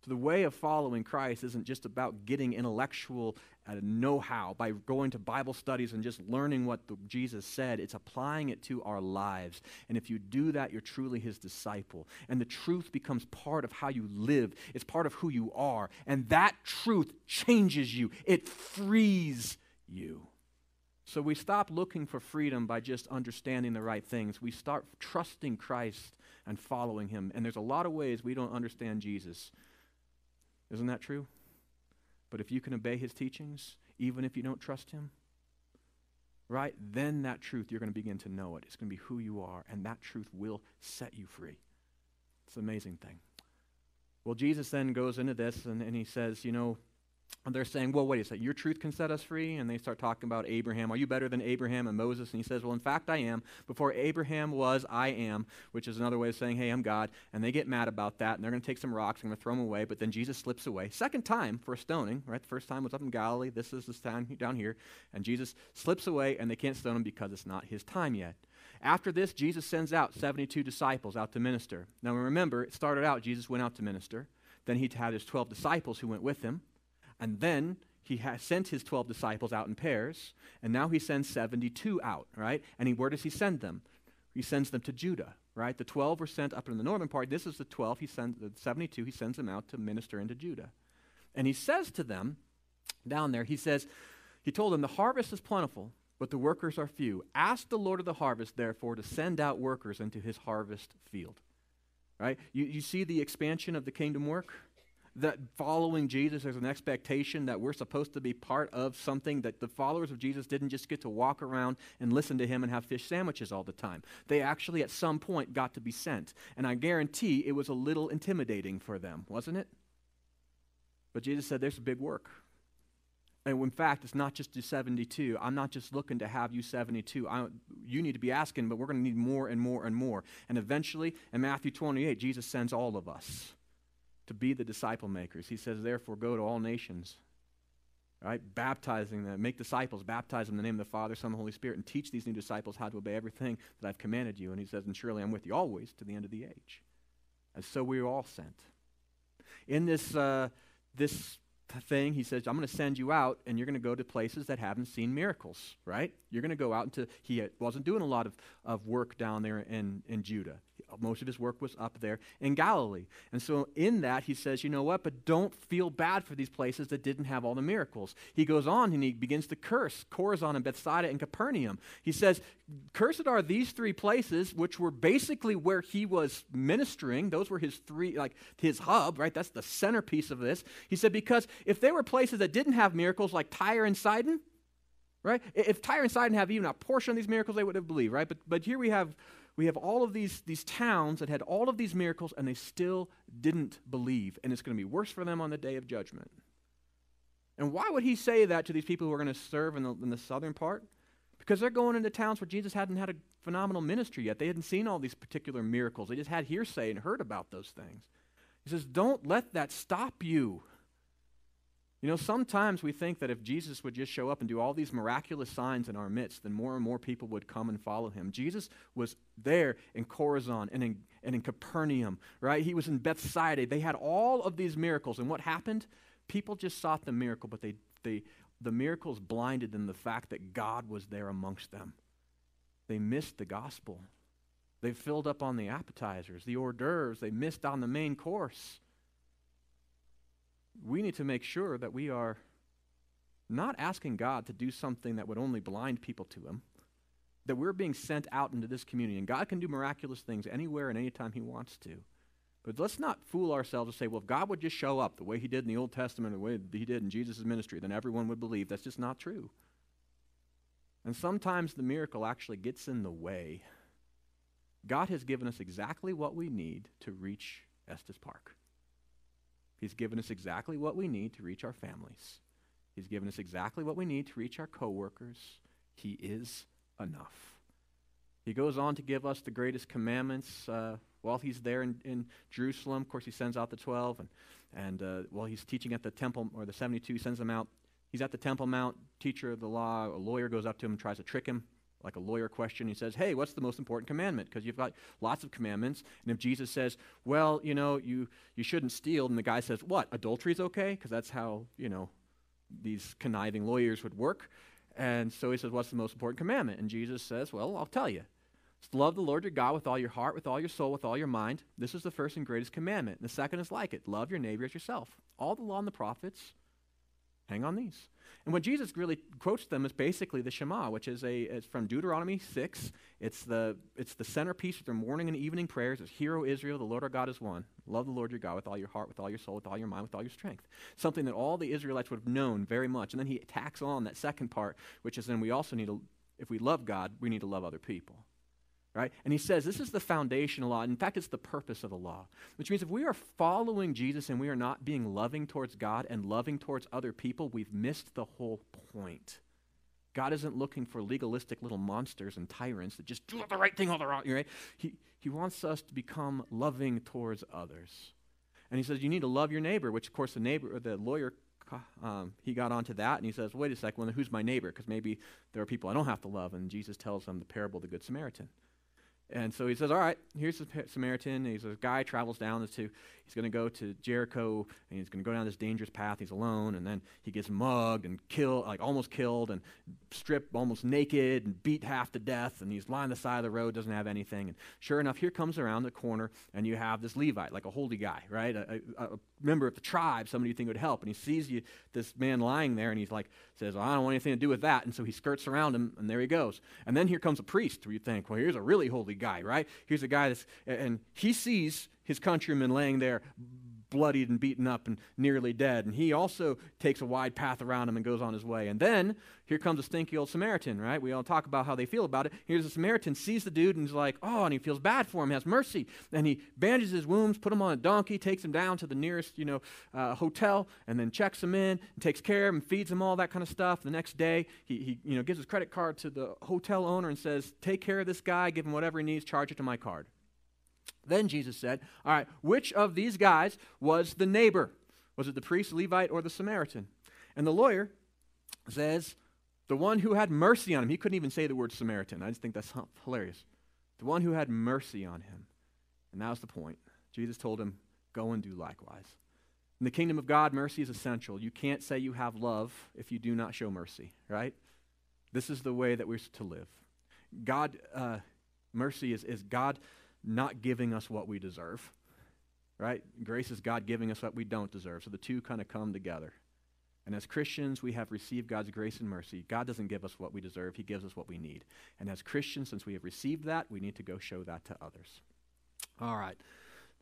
So, the way of following Christ isn't just about getting intellectual know how by going to Bible studies and just learning what the, Jesus said. It's applying it to our lives. And if you do that, you're truly his disciple. And the truth becomes part of how you live, it's part of who you are. And that truth changes you, it frees you. So, we stop looking for freedom by just understanding the right things. We start trusting Christ and following him. And there's a lot of ways we don't understand Jesus. Isn't that true? But if you can obey his teachings, even if you don't trust him, right? Then that truth, you're going to begin to know it. It's going to be who you are, and that truth will set you free. It's an amazing thing. Well, Jesus then goes into this and, and he says, you know, they're saying, well, wait a second, your truth can set us free? And they start talking about Abraham. Are you better than Abraham and Moses? And he says, well, in fact, I am. Before Abraham was, I am, which is another way of saying, hey, I'm God. And they get mad about that, and they're going to take some rocks and going to throw them away. But then Jesus slips away. Second time for a stoning, right? The first time was up in Galilee. This is this time down here. And Jesus slips away, and they can't stone him because it's not his time yet. After this, Jesus sends out 72 disciples out to minister. Now, remember, it started out, Jesus went out to minister. Then he had his 12 disciples who went with him. And then he has sent his 12 disciples out in pairs, and now he sends 72 out, right? And he, where does he send them? He sends them to Judah, right? The 12 were sent up in the northern part. This is the 12. He sends the 72. He sends them out to minister into Judah. And he says to them down there, he says, he told them, the harvest is plentiful, but the workers are few. Ask the Lord of the harvest, therefore, to send out workers into his harvest field. Right? You, you see the expansion of the kingdom work? That following Jesus is an expectation that we're supposed to be part of something that the followers of Jesus didn't just get to walk around and listen to him and have fish sandwiches all the time. They actually, at some point, got to be sent. And I guarantee it was a little intimidating for them, wasn't it? But Jesus said, There's a big work. And in fact, it's not just the 72. I'm not just looking to have you 72. I, you need to be asking, but we're going to need more and more and more. And eventually, in Matthew 28, Jesus sends all of us to be the disciple makers. He says, therefore, go to all nations, right? Baptizing them, make disciples, baptize them in the name of the Father, Son, and the Holy Spirit, and teach these new disciples how to obey everything that I've commanded you. And he says, and surely I'm with you always to the end of the age. And so we are all sent. In this, uh, this thing, he says, I'm going to send you out, and you're going to go to places that haven't seen miracles, right? You're going to go out into, he wasn't doing a lot of, of work down there in, in Judah most of his work was up there in Galilee. And so, in that, he says, you know what? But don't feel bad for these places that didn't have all the miracles. He goes on and he begins to curse Chorazin and Bethsaida and Capernaum. He says, Cursed are these three places, which were basically where he was ministering. Those were his three, like his hub, right? That's the centerpiece of this. He said, Because if they were places that didn't have miracles like Tyre and Sidon, right? If Tyre and Sidon have even a portion of these miracles, they would have believed, right? But, but here we have we have all of these, these towns that had all of these miracles and they still didn't believe. And it's going to be worse for them on the day of judgment. And why would he say that to these people who are going to serve in the, in the southern part? Because they're going into towns where Jesus hadn't had a phenomenal ministry yet. They hadn't seen all these particular miracles. They just had hearsay and heard about those things. He says, Don't let that stop you. You know, sometimes we think that if Jesus would just show up and do all these miraculous signs in our midst, then more and more people would come and follow him. Jesus was there in Chorazin and in, and in Capernaum, right? He was in Bethsaida. They had all of these miracles. And what happened? People just sought the miracle, but they, they, the miracles blinded them the fact that God was there amongst them. They missed the gospel. They filled up on the appetizers, the hors d'oeuvres. They missed on the main course we need to make sure that we are not asking God to do something that would only blind people to Him, that we're being sent out into this community. And God can do miraculous things anywhere and anytime He wants to. But let's not fool ourselves and say, well, if God would just show up the way He did in the Old Testament, the way He did in Jesus' ministry, then everyone would believe. That's just not true. And sometimes the miracle actually gets in the way. God has given us exactly what we need to reach Estes Park. He's given us exactly what we need to reach our families. He's given us exactly what we need to reach our coworkers. He is enough. He goes on to give us the greatest commandments uh, while he's there in, in, Jerusalem. Of course, he sends out the 12, and, and uh, while he's teaching at the temple, or the 72, he sends them out. He's at the Temple Mount, teacher of the law. A lawyer goes up to him and tries to trick him like a lawyer question. He says, Hey, what's the most important commandment? Because you've got lots of commandments. And if Jesus says, Well, you know, you, you shouldn't steal, and the guy says, What? Adultery is okay? Because that's how, you know, these conniving lawyers would work. And so he says, What's the most important commandment? And Jesus says, Well, I'll tell you. It's love the Lord your God with all your heart, with all your soul, with all your mind. This is the first and greatest commandment. And the second is like it love your neighbor as yourself. All the law and the prophets hang on these. And what Jesus really quotes them is basically the Shema, which is a it's from Deuteronomy 6. It's the it's the centerpiece of their morning and evening prayers. It's Hear, O Israel, the Lord our God is one. Love the Lord your God with all your heart, with all your soul, with all your mind, with all your strength. Something that all the Israelites would have known very much. And then he tacks on that second part, which is then we also need to if we love God, we need to love other people. Right? And he says this is the foundational law. In fact, it's the purpose of the law. Which means if we are following Jesus and we are not being loving towards God and loving towards other people, we've missed the whole point. God isn't looking for legalistic little monsters and tyrants that just do the right thing all the wrong, right? He, he wants us to become loving towards others. And he says, you need to love your neighbor, which, of course, the neighbor, the lawyer, um, he got onto that and he says, wait a second, well, who's my neighbor? Because maybe there are people I don't have to love. And Jesus tells them the parable of the Good Samaritan. And so he says, All right, here's the Samaritan. He's a guy travels down this to, he's going to go to Jericho, and he's going to go down this dangerous path. He's alone, and then he gets mugged and killed, like almost killed, and stripped almost naked and beat half to death. And he's lying on the side of the road, doesn't have anything. And sure enough, here comes around the corner, and you have this Levite, like a holy guy, right? A, a, a member of the tribe, somebody you think would help. And he sees you, this man lying there, and he's like, says, well, I don't want anything to do with that. And so he skirts around him, and there he goes. And then here comes a priest, where you think, well, here's a really holy guy, right? Here's a guy that's, and he sees his countrymen laying there bloodied and beaten up and nearly dead. And he also takes a wide path around him and goes on his way. And then here comes a stinky old Samaritan, right? We all talk about how they feel about it. Here's a Samaritan, sees the dude and he's like, oh, and he feels bad for him, has mercy. And he bandages his wounds, put him on a donkey, takes him down to the nearest, you know, uh, hotel, and then checks him in and takes care of him, feeds him all that kind of stuff. The next day, he, he you know, gives his credit card to the hotel owner and says, take care of this guy, give him whatever he needs, charge it to my card. Then Jesus said, All right, which of these guys was the neighbor? Was it the priest, Levite, or the Samaritan? And the lawyer says, The one who had mercy on him. He couldn't even say the word Samaritan. I just think that's [LAUGHS] hilarious. The one who had mercy on him. And that was the point. Jesus told him, Go and do likewise. In the kingdom of God, mercy is essential. You can't say you have love if you do not show mercy, right? This is the way that we're to live. God, uh, mercy is, is God not giving us what we deserve. Right? Grace is God giving us what we don't deserve. So the two kind of come together. And as Christians, we have received God's grace and mercy. God doesn't give us what we deserve, He gives us what we need. And as Christians, since we have received that, we need to go show that to others. All right.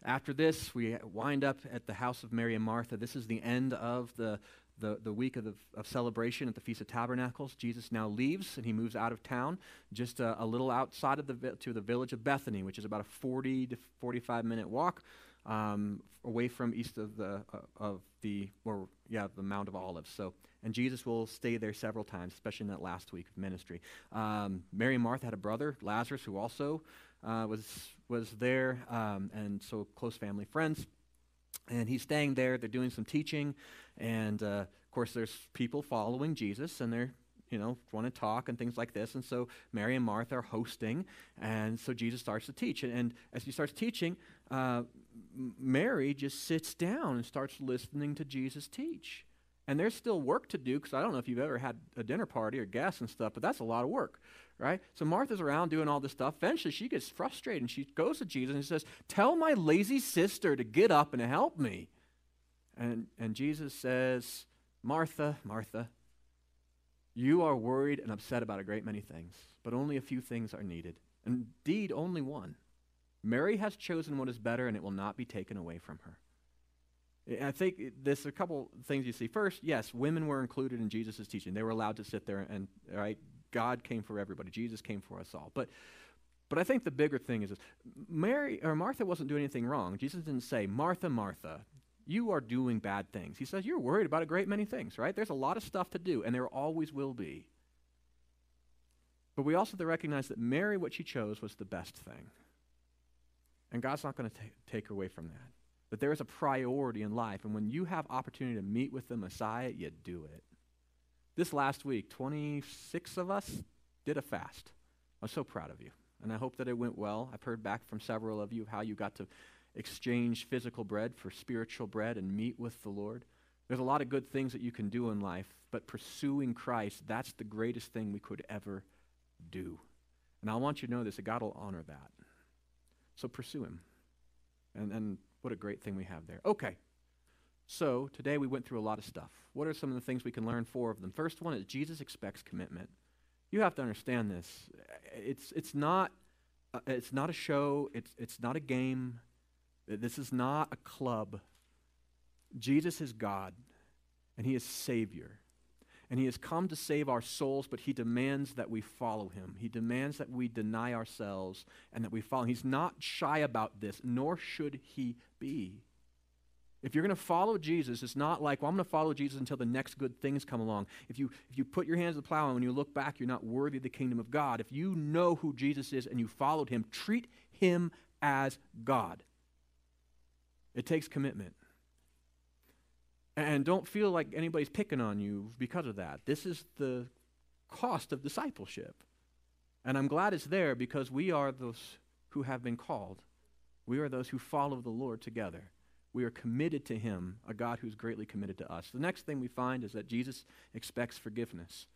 After this, we wind up at the house of Mary and Martha. This is the end of the the, the week of, the, of celebration at the Feast of Tabernacles, Jesus now leaves and he moves out of town, just a, a little outside of the to the village of Bethany, which is about a 40 to 45 minute walk um, away from east of the uh, of the or yeah the Mount of Olives. So and Jesus will stay there several times, especially in that last week of ministry. Um, Mary and Martha had a brother, Lazarus, who also uh, was was there, um, and so close family friends. And he's staying there. They're doing some teaching. And uh, of course, there's people following Jesus, and they're you know, want to talk and things like this. And so Mary and Martha are hosting, and so Jesus starts to teach. And, and as he starts teaching, uh, Mary just sits down and starts listening to Jesus teach. And there's still work to do because I don't know if you've ever had a dinner party or guests and stuff, but that's a lot of work, right? So Martha's around doing all this stuff. Eventually, she gets frustrated and she goes to Jesus and says, Tell my lazy sister to get up and help me. And, and Jesus says, Martha, Martha, you are worried and upset about a great many things, but only a few things are needed. Indeed, only one. Mary has chosen what is better, and it will not be taken away from her. I think there's a couple things you see. First, yes, women were included in Jesus' teaching. They were allowed to sit there and, right, God came for everybody. Jesus came for us all. But but I think the bigger thing is this. Mary or Martha wasn't doing anything wrong. Jesus didn't say, Martha, Martha, you are doing bad things. He says, You're worried about a great many things, right? There's a lot of stuff to do, and there always will be. But we also have to recognize that Mary, what she chose, was the best thing. And God's not going to take her away from that. That there is a priority in life, and when you have opportunity to meet with the Messiah, you do it. This last week, 26 of us did a fast. I'm so proud of you, and I hope that it went well. I've heard back from several of you how you got to exchange physical bread for spiritual bread and meet with the Lord. There's a lot of good things that you can do in life, but pursuing Christ, that's the greatest thing we could ever do. And I want you to know this that God will honor that. So pursue Him. And, and what a great thing we have there. Okay. So today we went through a lot of stuff. What are some of the things we can learn? Four of them. First one is Jesus expects commitment. You have to understand this. It's, it's, not, uh, it's not a show, it's, it's not a game, this is not a club. Jesus is God, and He is Savior. And he has come to save our souls, but he demands that we follow him. He demands that we deny ourselves and that we follow. He's not shy about this, nor should he be. If you're going to follow Jesus, it's not like, well, I'm going to follow Jesus until the next good things come along. If you, if you put your hands to the plow and when you look back, you're not worthy of the kingdom of God. If you know who Jesus is and you followed him, treat him as God. It takes commitment. And don't feel like anybody's picking on you because of that. This is the cost of discipleship. And I'm glad it's there because we are those who have been called. We are those who follow the Lord together. We are committed to Him, a God who's greatly committed to us. The next thing we find is that Jesus expects forgiveness.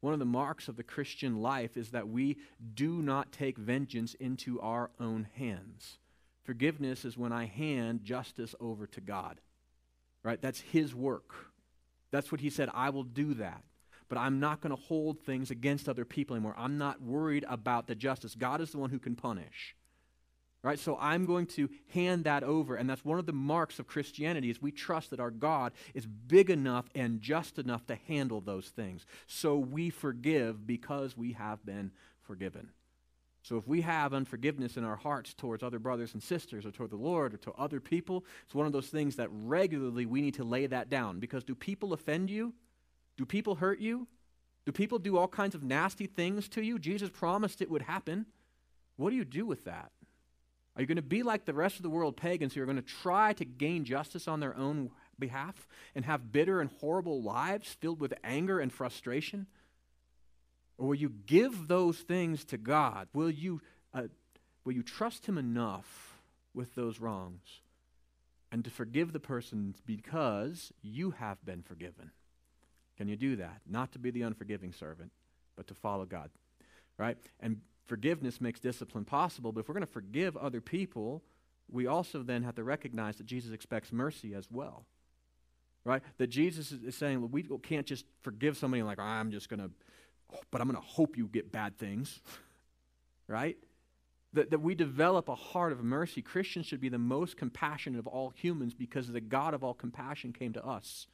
One of the marks of the Christian life is that we do not take vengeance into our own hands. Forgiveness is when I hand justice over to God. Right? That's his work. That's what he said, I will do that. But I'm not going to hold things against other people anymore. I'm not worried about the justice. God is the one who can punish. Right? So I'm going to hand that over. And that's one of the marks of Christianity is we trust that our God is big enough and just enough to handle those things. So we forgive because we have been forgiven. So if we have unforgiveness in our hearts towards other brothers and sisters or toward the Lord or to other people, it's one of those things that regularly we need to lay that down. Because do people offend you? Do people hurt you? Do people do all kinds of nasty things to you? Jesus promised it would happen. What do you do with that? Are you going to be like the rest of the world pagans who are going to try to gain justice on their own behalf and have bitter and horrible lives filled with anger and frustration? Or will you give those things to God? Will you, uh, will you trust Him enough with those wrongs and to forgive the person because you have been forgiven? Can you do that? Not to be the unforgiving servant, but to follow God. Right? And forgiveness makes discipline possible, but if we're going to forgive other people, we also then have to recognize that Jesus expects mercy as well. Right? That Jesus is saying we can't just forgive somebody like, I'm just going to Oh, but I'm going to hope you get bad things, right? That, that we develop a heart of mercy. Christians should be the most compassionate of all humans because the God of all compassion came to us.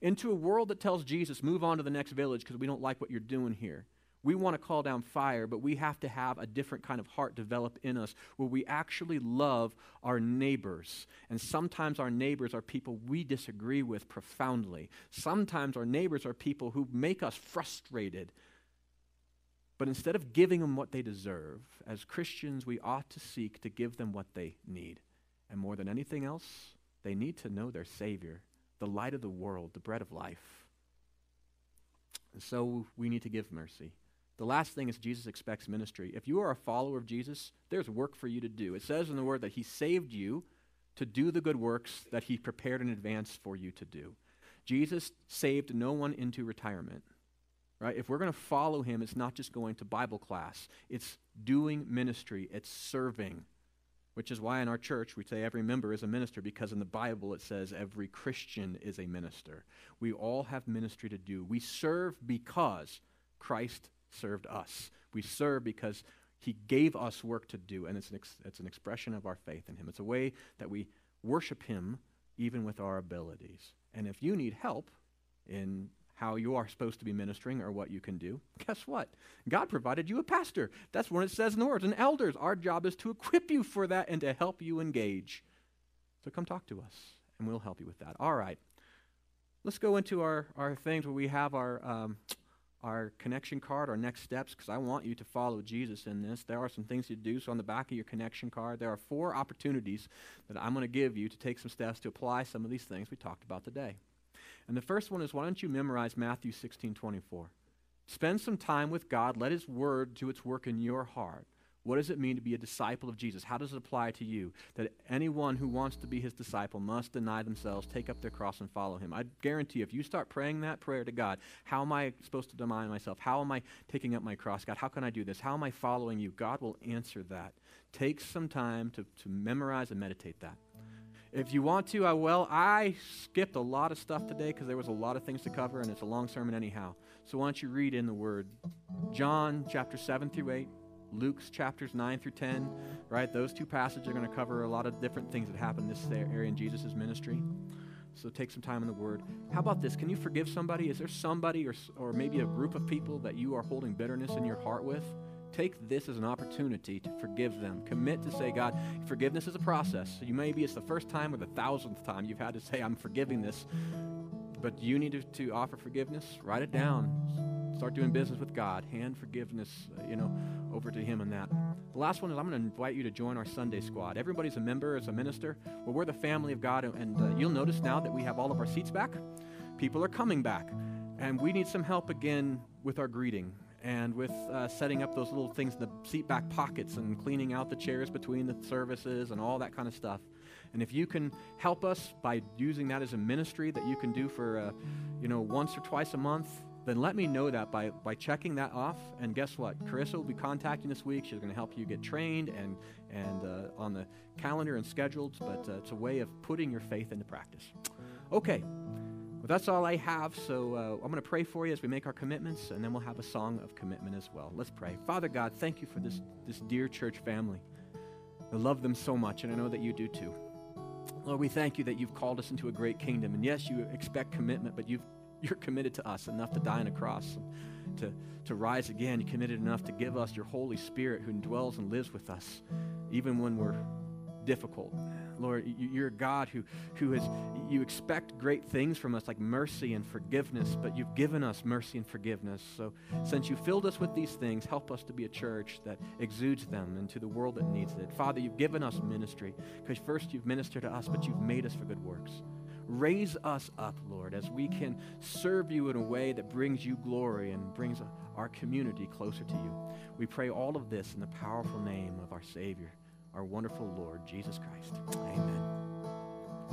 Into a world that tells Jesus, move on to the next village because we don't like what you're doing here. We want to call down fire, but we have to have a different kind of heart develop in us where we actually love our neighbors. And sometimes our neighbors are people we disagree with profoundly. Sometimes our neighbors are people who make us frustrated. But instead of giving them what they deserve, as Christians, we ought to seek to give them what they need. And more than anything else, they need to know their Savior, the light of the world, the bread of life. And so we need to give mercy. The last thing is Jesus expects ministry. If you are a follower of Jesus, there's work for you to do. It says in the word that he saved you to do the good works that he prepared in advance for you to do. Jesus saved no one into retirement. Right? If we're going to follow him, it's not just going to Bible class. It's doing ministry, it's serving. Which is why in our church we say every member is a minister because in the Bible it says every Christian is a minister. We all have ministry to do. We serve because Christ served us. We serve because he gave us work to do, and it's an, ex- it's an expression of our faith in him. It's a way that we worship him even with our abilities. And if you need help in how you are supposed to be ministering or what you can do, guess what? God provided you a pastor. That's what it says in the words. And elders, our job is to equip you for that and to help you engage. So come talk to us, and we'll help you with that. All right. Let's go into our, our things where we have our um, our connection card, our next steps, because I want you to follow Jesus in this. There are some things to do. So, on the back of your connection card, there are four opportunities that I'm going to give you to take some steps to apply some of these things we talked about today. And the first one is why don't you memorize Matthew 16 24? Spend some time with God. Let His word do its work in your heart. What does it mean to be a disciple of Jesus? How does it apply to you? That anyone who wants to be his disciple must deny themselves, take up their cross, and follow him. I guarantee if you start praying that prayer to God, how am I supposed to deny myself? How am I taking up my cross? God, how can I do this? How am I following you? God will answer that. Take some time to, to memorize and meditate that. If you want to, I will. I skipped a lot of stuff today because there was a lot of things to cover, and it's a long sermon anyhow. So why don't you read in the Word? John chapter 7 through 8. Luke's chapters 9 through 10, right? Those two passages are going to cover a lot of different things that happened in this area in Jesus' ministry. So take some time in the Word. How about this? Can you forgive somebody? Is there somebody or, or maybe a group of people that you are holding bitterness in your heart with? Take this as an opportunity to forgive them. Commit to say, God, forgiveness is a process. You maybe it's the first time or the thousandth time you've had to say, I'm forgiving this. But you need to, to offer forgiveness. Write it down. Start doing business with God. Hand forgiveness, uh, you know, over to Him and that. The last one is I'm going to invite you to join our Sunday squad. Everybody's a member, as a minister. Well, we're the family of God, and uh, you'll notice now that we have all of our seats back. People are coming back, and we need some help again with our greeting and with uh, setting up those little things in the seat back pockets and cleaning out the chairs between the services and all that kind of stuff. And if you can help us by using that as a ministry that you can do for, uh, you know, once or twice a month, then let me know that by, by checking that off. And guess what? Carissa will be contacting this week. She's going to help you get trained and, and uh, on the calendar and scheduled, but uh, it's a way of putting your faith into practice. Okay. Well, that's all I have. So uh, I'm going to pray for you as we make our commitments, and then we'll have a song of commitment as well. Let's pray. Father God, thank you for this, this dear church family. I love them so much, and I know that you do too. Lord, we thank you that you've called us into a great kingdom. And yes, you expect commitment, but you've, you're committed to us enough to die on a cross, to, to rise again. You're committed enough to give us your Holy Spirit who dwells and lives with us, even when we're difficult. Lord, you're a God who, who has, you expect great things from us like mercy and forgiveness, but you've given us mercy and forgiveness. So since you filled us with these things, help us to be a church that exudes them into the world that needs it. Father, you've given us ministry because first you've ministered to us, but you've made us for good works. Raise us up, Lord, as we can serve you in a way that brings you glory and brings our community closer to you. We pray all of this in the powerful name of our Savior our wonderful Lord, Jesus Christ. Amen.